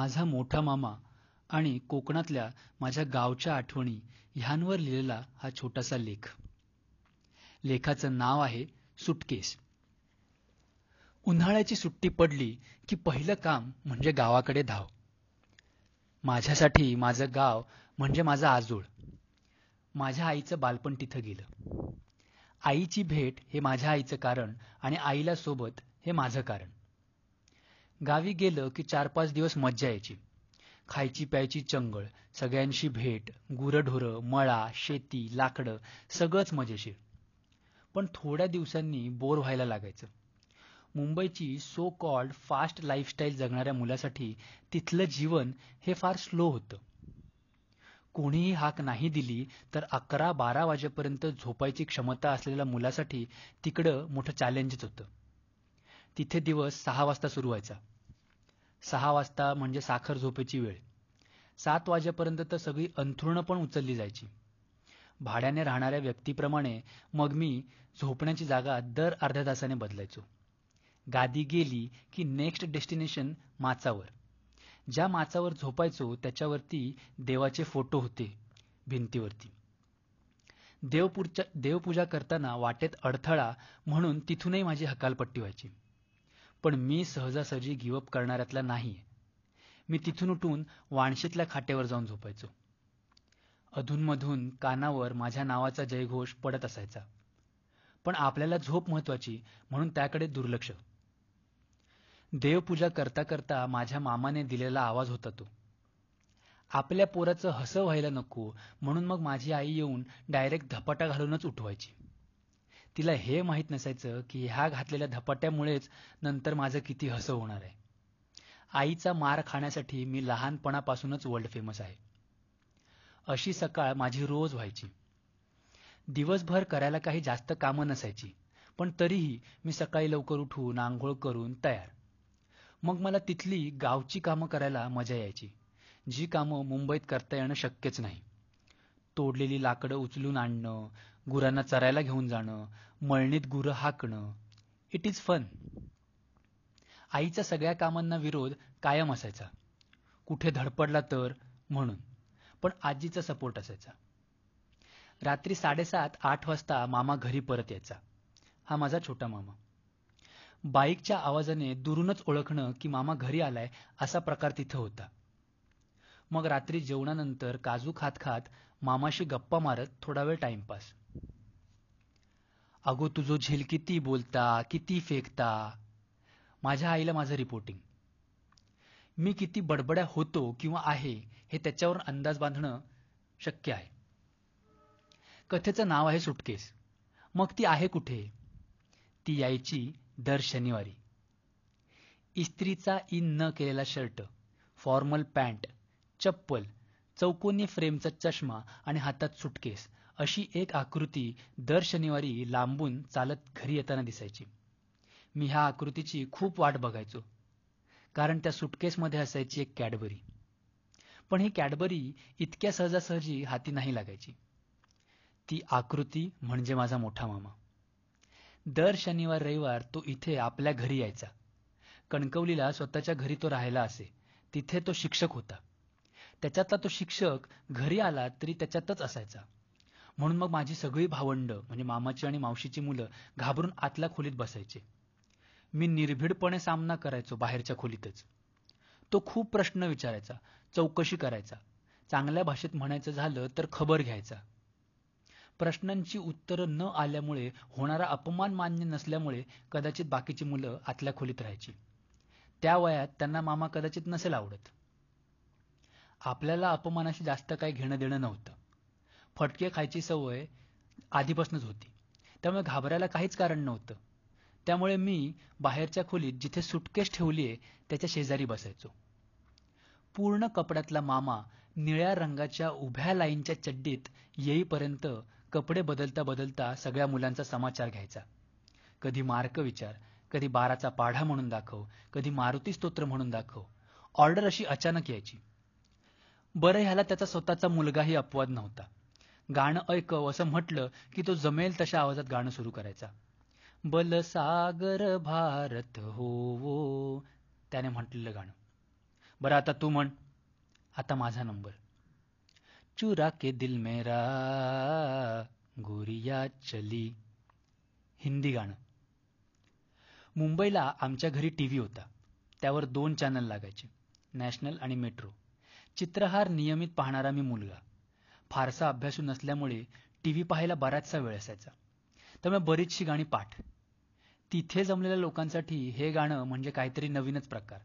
माझा मोठा मामा आणि कोकणातल्या माझ्या गावच्या आठवणी ह्यांवर लिहिलेला हा छोटासा लेख. लेखाचं नाव आहे सुटकेस. उन्हाळ्याची सुट्टी पडली की पहिलं काम म्हणजे गावाकडे धाव. माझ्यासाठी माझं गाव म्हणजे माझा आजोळ. माझ्या आईचं बालपण तिथं गेलं. आईची भेट हे माझ्या आईचं कारण आणि आईला सोबत हे माझं कारण. गावी गेलं की चार पाच दिवस मज्जा यायची. खायची प्यायची चंगळ सगळ्यांशी भेट गुरढोरं मळा शेती लाकडं सगळंच मजेशीर. पण थोड्या दिवसांनी बोर व्हायला लागायचं. मुंबईची सो कॉल्ड फास्ट लाईफस्टाईल जगणाऱ्या मुलासाठी तिथलं जीवन हे फार स्लो होतं. कोणीही हाक नाही दिली तर अकरा बारा वाजेपर्यंत झोपायची क्षमता असलेल्या मुलासाठी तिकडं मोठं चॅलेंजच होतं. तिथे दिवस सहा वाजता सुरू व्हायचा. सहा वाजता म्हणजे साखर झोपेची वेळ. सात वाजेपर्यंत तर सगळी अंथरुणं पण उचलली जायची. भाड्याने राहणाऱ्या व्यक्तीप्रमाणे मग मी झोपण्याची जागा दर अर्ध्या तासाने बदलायचो. गादी गेली की नेक्स्ट डेस्टिनेशन माचावर. ज्या माचावर झोपायचो त्याच्यावरती देवाचे फोटो होते भिंतीवरती. देवपूजा देवपूजा करताना वाटेत अडथळा म्हणून तिथूनही माझी हकालपट्टी व्हायची. पण मी सहजासहजी गिवअप करणाऱ्यातला नाही मी तिथून उठून वाणशीतल्या खाटेवर जाऊन झोपायचो. अधूनमधून कानावर माझ्या नावाचा जयघोष पडत असायचा. पण आपल्याला झोप महत्वाची म्हणून त्याकडे दुर्लक्ष. देवपूजा करता करता माझ्या मामाने दिलेला आवाज होता तो. आपल्या पोराचं हसं व्हायला नको म्हणून मग माझी आई येऊन डायरेक्ट धपाटा घालूनच उठवायची. तिला हे माहीत नसायचं की ह्या घातलेल्या धपाट्यामुळेच नंतर माझं किती हसं होणार आहे. आईचा मार खाण्यासाठी मी लहानपणापासूनच वर्ल्ड फेमस आहे. अशी सकाळ माझी रोज व्हायची. दिवसभर करायला काही जास्त कामं नसायची पण तरीही मी सकाळी लवकर उठून आंघोळ करून तयार. मग मला तिथली गावची कामं करायला मजा यायची जी कामं मुंबईत करता येणं शक्यच नाही. तोडलेली लाकडं उचलून आणणं गुरांना चरायला घेऊन जाणं मळणीत गुरं हाकणं. इट इज फन आईच्या सगळ्या कामांना विरोध कायम असायचा. कुठे धडपडला तर म्हणून पण आजीचा सपोर्ट असायचा. रात्री साडेसात आठ वाजता मामा घरी परत यायचा. हा माझा छोटा मामा. बाईकच्या आवाजाने दुरूनच ओळखणं की मामा घरी आलाय असा प्रकार तिथं होता. मग रात्री जेवणानंतर काजू खात खात मामाशी गप्पा मारत थोडा वेळ टाइमपास. अगो तुझो झेल किती बोलता किती फेकता? माझ्या आईला माझं रिपोर्टिंग मी किती बडबड्या होतो किंवा आहे हे त्याच्यावर अंदाज बांधणं शक्य आहे. कथेचं नाव आहे सुटकेस. मग ती आहे कुठे? ती यायची दर शनिवारी. इस्त्रीचा इन न केलेला शर्ट फॉर्मल पॅन्ट चप्पल चौकोनी फ्रेमचा चष्मा आणि हातात सुटकेस अशी एक आकृती दर शनिवारी लांबून चालत घरी येताना दिसायची. मी ह्या आकृतीची खूप वाट बघायचो कारण त्या सुटकेसमध्ये असायची एक कॅडबरी. पण ही कॅडबरी इतक्या सहजासहजी हाती नाही लागायची. ती आकृती म्हणजे माझा मोठा मामा. दर शनिवार रविवार तो इथे आपल्या घरी यायचा. कणकवलीला स्वतःच्या घरी तो राहायला असे. तिथे तो शिक्षक होता. त्याच्यातला तो शिक्षक घरी आला तरी त्याच्यातच असायचा. म्हणून मग माझी सगळी भावंड म्हणजे मामाची आणि मावशीची मुलं घाबरून आतल्या खोलीत बसायचे. मी निर्भीडपणे सामना करायचो बाहेरच्या खोलीतच. तो खूप प्रश्न विचारायचा चौकशी करायचा चांगल्या भाषेत म्हणायचं झालं तर खबर घ्यायचा. प्रश्नांची उत्तरं न आल्यामुळे होणारा अपमान मान्य नसल्यामुळे कदाचित बाकीची मुलं आतल्या खोलीत राहायची. त्या वयात त्यांना मामा कदाचित नसेल आवडत. आपल्याला अपमानाशी जास्त काही घेणं देणं नव्हतं. फटके खायची सवय आधीपासूनच होती. त्यामुळे घाबरायला काहीच कारण नव्हतं. त्यामुळे मी बाहेरच्या खोलीत जिथे सुटकेस ठेवली आहे त्याच्या शेजारी बसायचो. पूर्ण कपड्यातला मामा निळ्या रंगाच्या उभ्या लाईनच्या चड्डीत येईपर्यंत कपडे बदलता बदलता सगळ्या मुलांचा समाचार घ्यायचा. कधी मार्क विचार कधी बाराचा पाढा म्हणून दाखव कधी मारुती स्तोत्र म्हणून दाखव. ऑर्डर अशी अचानक यायची. बरं ह्याला त्याचा स्वतःचा मुलगाही अपवाद नव्हता. गाणं ऐकव असं म्हटलं की तो जमेल तशा आवाजात गाणं सुरू करायचा. बलसागर भारत होवो त्याने म्हटलेलं गाणं. बरं आता तू म्हण. आता माझा नंबर. चुरा के दिल मेरा गोरिया चली. हिंदी गाणं. मुंबईला आमच्या घरी टीव्ही होता. त्यावर दोन चॅनल लागायचे. नॅशनल आणि मेट्रो. चित्रहार नियमित पाहणारा मी मुलगा. फारसा अभ्यासू नसल्यामुळे टीव्ही पाहायला बराचसा वेळ असायचा. त्यामुळे बरीचशी गाणी पाठ. तिथे जमलेल्या लोकांसाठी हे गाणं म्हणजे काहीतरी नवीनच प्रकार.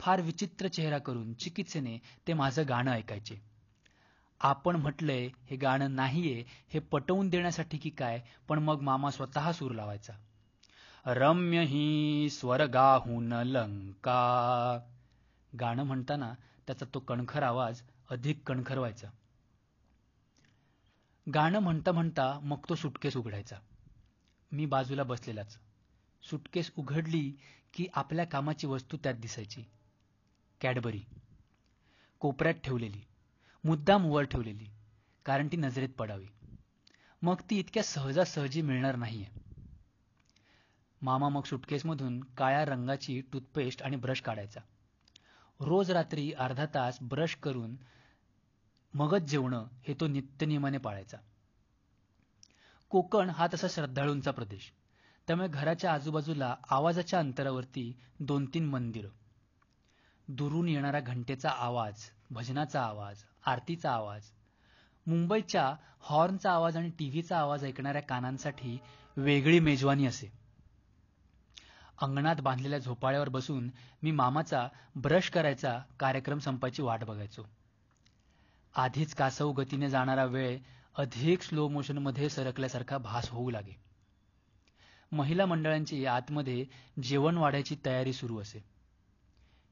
फार विचित्र चेहरा करून चिकित्सेने ते माझं गाणं ऐकायचे. आपण म्हटलंय हे गाणं नाहीये हे पटवून देण्यासाठी की काय पण मग मामा स्वतः सूर लावायचा. रम्य ही स्वर्गाहून लंका. गाणं म्हणताना त्याचा तो कणखर आवाज अधिक कणखर व्हायचा. गाणं म्हणता म्हणता मग तो सुटकेस उघडायचा. मी बाजूला बसलेलाच. सुटकेस उघडली की आपल्या कामाची वस्तू त्यात दिसायची. कॅडबरी. कोपऱ्यात ठेवलेली. मुद्दाम वर ठेवलेली. कारण ती नजरेत पडावी. मग ती इतक्या सहजासहजी मिळणार नाहीये. मामा मग सुटकेसमधून काळ्या रंगाची टूथपेस्ट आणि ब्रश काढायचा. रोज रात्री अर्धा तास ब्रश करून मगच जेवणं हे तो नित्यनियमाने पाळायचा. कोकण हा तसा श्रद्धाळूंचा प्रदेश. त्यामुळे घराच्या आजूबाजूला आवाजाच्या अंतरावरती दोन तीन मंदिरं. दुरून येणारा घंटेचा आवाज भजनाचा आवाज आरतीचा आवाज मुंबईच्या हॉर्नचा आवाज आणि टीव्हीचा आवाज ऐकणाऱ्या कानांसाठी वेगळी मेजवानी असे. अंगणात बांधलेल्या झोपाळ्यावर बसून मी मामाचा ब्रश करायचा कार्यक्रम संपायची वाट बघायचो. आधीच कासव गतीने जाणारा वेळ अधिक स्लो मोशनमध्ये सरकल्यासारखा भास होऊ लागे. महिला मंडळांची आतमध्ये जेवण वाढायची तयारी सुरू असे.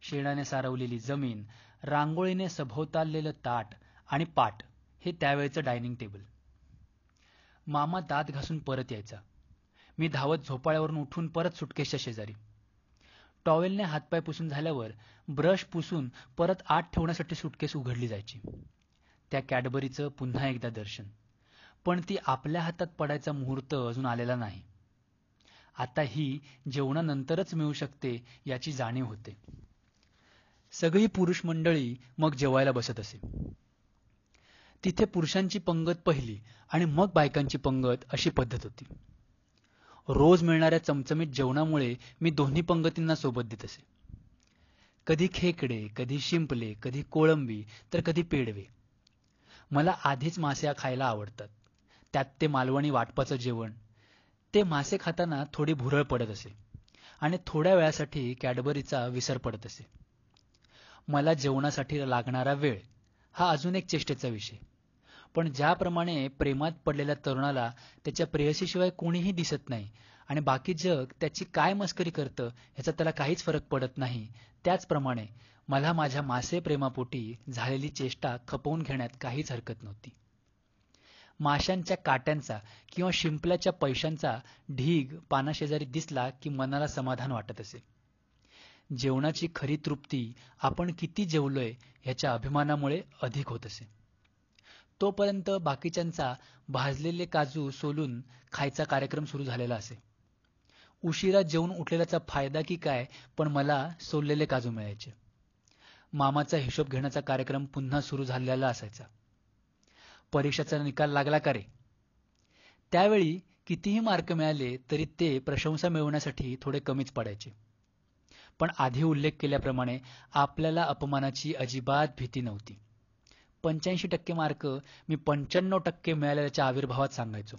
शेणाने सारवलेली जमीन रांगोळीने सभोवताललेलं ताट आणि पाट हे त्यावेळचं डायनिंग टेबल मामा दात घासून परत यायचा. मी धावत झोपाळ्यावरून उठून परत सुटकेसच्या शेजारी. टॉवेलने हातपाय पुसून झाल्यावर ब्रश पुसून परत आत ठेवण्यासाठी सुटकेस उघडली जायची. त्या कॅडबरीचं पुन्हा एकदा दर्शन. पण ती आपल्या हातात पडायचा मुहूर्त अजून आलेला नाही. आता ही जेवणानंतरच मिळू शकते याची जाणीव होते. सगळी पुरुष मंडळी मग जेवायला बसत असे. तिथे पुरुषांची पंगत पहिली आणि मग बायकांची पंगत अशी पद्धत होती. रोज मिळणाऱ्या चमचमीत जेवणामुळे मी दोन्ही पंगतींना सोबत देत असे. कधी खेकडे कधी शिंपले कधी कोळंबी तर कधी पेडवे मला आधीच मासे खायला आवडतात. त्यात ते मालवणी वाटपाचं जेवण ते मासे खाताना थोडी भुरळ पडत असे आणि थोड्या वेळासाठी कॅडबरीचा विसर पडत असे. मला जेवणासाठी लागणारा वेळ हा अजून एक चेष्टेचा विषय. पण ज्याप्रमाणे प्रेमात पडलेल्या तरुणाला त्याच्या प्रेयसीशिवाय कोणीही दिसत नाही आणि बाकी जग त्याची काय मस्करी करतं ह्याचा त्याला काहीच फरक पडत नाही. त्याचप्रमाणे मला माझ्या मासे प्रेमापोटी झालेली चेष्टा खपवून घेण्यात काहीच हरकत नव्हती. माशांच्या काट्यांचा किंवा शिंपल्याच्या पैशांचा ढीग पानाशेजारी दिसला की मनाला समाधान वाटत असे. जेवणाची खरी तृप्ती आपण किती जेवलोय ह्याच्या अभिमानामुळे अधिक होत असे. तोपर्यंत बाकीच्यांचा भाजलेले काजू सोलून खायचा कार्यक्रम सुरू झालेला असे. उशिरा जेवून उठलेल्याचा फायदा की काय पण मला सोललेले काजू मिळायचे. मामाचा हिशोब घेण्याचा कार्यक्रम पुन्हा सुरू झालेला असायचा. परीक्षेचा निकाल लागला का रे? त्यावेळी कितीही मार्क मिळाले तरी ते प्रशंसा मिळवण्यासाठी थोडे कमीच पडायचे. पण आधी उल्लेख केल्याप्रमाणे आपल्याला अपमानाची अजिबात भीती नव्हती. पंच्याऐंशी टक्के मार्क मी पंच्याण्णव टक्के मिळाल्याच्या आविर्भावात सांगायचो.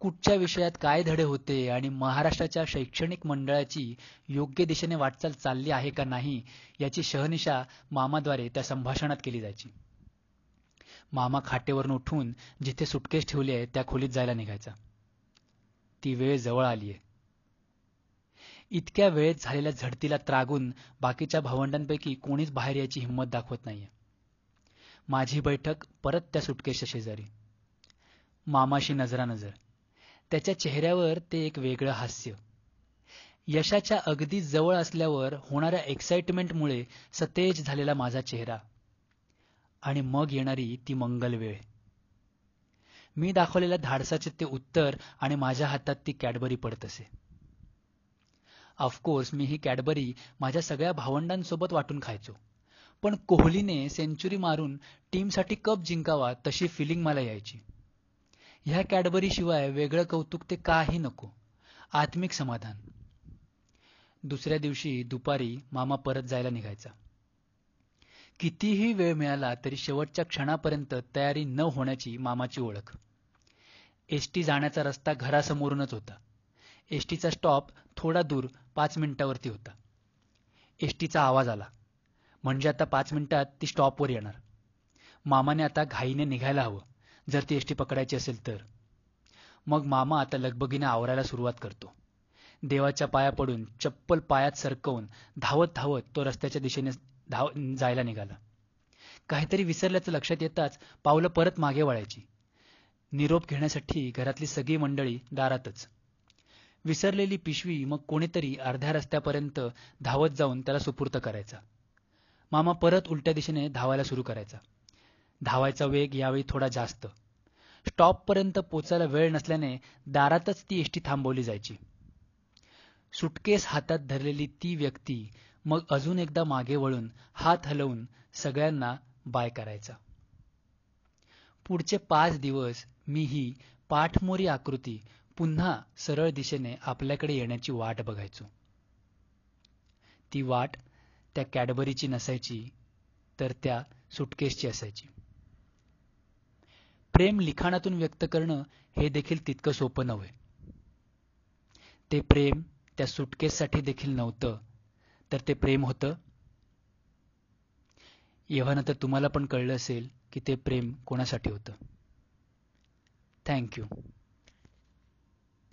कुठच्या विषयात काय धडे होते आणि महाराष्ट्राच्या शैक्षणिक मंडळाची योग्य दिशेने वाटचाल चालली आहे का नाही याची शहनिशा मामाद्वारे त्या संभाषणात केली जायची. मामा खाटेवरून उठून जिथे सुटकेस ठेवली आहे त्या खोलीत जायला निघायचा. ती वेळ जवळ आली आहे. इतक्या वेळेत झालेल्या झडतीला त्रागून बाकीच्या भावंडांपैकी कोणीच बाहेर यायची हिंमत दाखवत नाहीये. माझी बैठक परत त्या सुटकेच्या शेजारी. मामाशी नजरानजर. त्याच्या चेहऱ्यावर ते एक वेगळं हास्य. यशाच्या अगदी जवळ असल्यावर होणाऱ्या एक्साइटमेंटमुळे सतेज झालेला माझा चेहरा. आणि मग येणारी ती मंगल वेळ. मी दाखवलेल्या धाडसाचे ते उत्तर आणि माझ्या हातात ती कॅडबरी पडत असे. ऑफकोर्स मी ही कॅडबरी माझ्या सगळ्या भावंडांसोबत वाटून खायचो. पण कोहलीने सेंचुरी मारून टीमसाठी कप जिंकावा तशी फिलिंग मला यायची. ह्या कॅडबरी शिवाय वेगळं कौतुक ते काही नको. आत्मिक समाधान. दुसऱ्या दिवशी दुपारी मामा परत जायला निघायचा. कितीही वेळ मिळाला तरी शेवटच्या क्षणापर्यंत तयारी न होण्याची मामाची ओळख. एसटी जाण्याचा रस्ता घरासमोरूनच होता. एसटीचा स्टॉप थोडा दूर पाच मिनिटावरती होता. एसटीचा आवाज आला. म्हणजे आता पाच मिनिटात ती स्टॉपवर येणार. मामाने आता घाईने निघायला हवं. जर ती एसटी पकडायची असेल तर. मग मामा आता लगबगीने आवरायला सुरुवात करतो. देवाच्या पाया पडून चप्पल पायात सरकवून धावत धावत तो रस्त्याच्या दिशेने धाव जायला निघाला. काहीतरी विसरल्याचं लक्षात येताच पावलं परत मागे वळायची. निरोप घेण्यासाठी घरातली सगळी मंडळी दारातच. विसरलेली पिशवी मग कोणीतरी अर्ध्या रस्त्यापर्यंत धावत जाऊन त्याला सुपूर्त करायचा. मामा परत उलट्या दिशेने धावायला सुरू करायचा. धावायचा वेग यावेळी थोडा जास्त. स्टॉपपर्यंत पोचायला वेळ नसल्याने दारातच ती एसटी थांबवली जायची. सुटकेस हातात धरलेली ती व्यक्ती मग अजून एकदा मागे वळून हात हलवून सगळ्यांना बाय करायचा. पुढचे पाच दिवस मी ही पाठमोरी आकृती पुन्हा सरळ दिशेने आपल्याकडे येण्याची वाट बघायचो. ती वाट त्या कॅडबरीची नसायची तर त्या सुटकेसची असायची. प्रेम लिखाणातून व्यक्त करणं हे देखील तितकं सोपं नव्हे. ते प्रेम त्या सुटकेससाठी देखील नव्हतं तर ते प्रेम होतं. एव्हानंतर तुम्हाला पण कळलं असेल की ते प्रेम कोणासाठी होतं. थँक्यू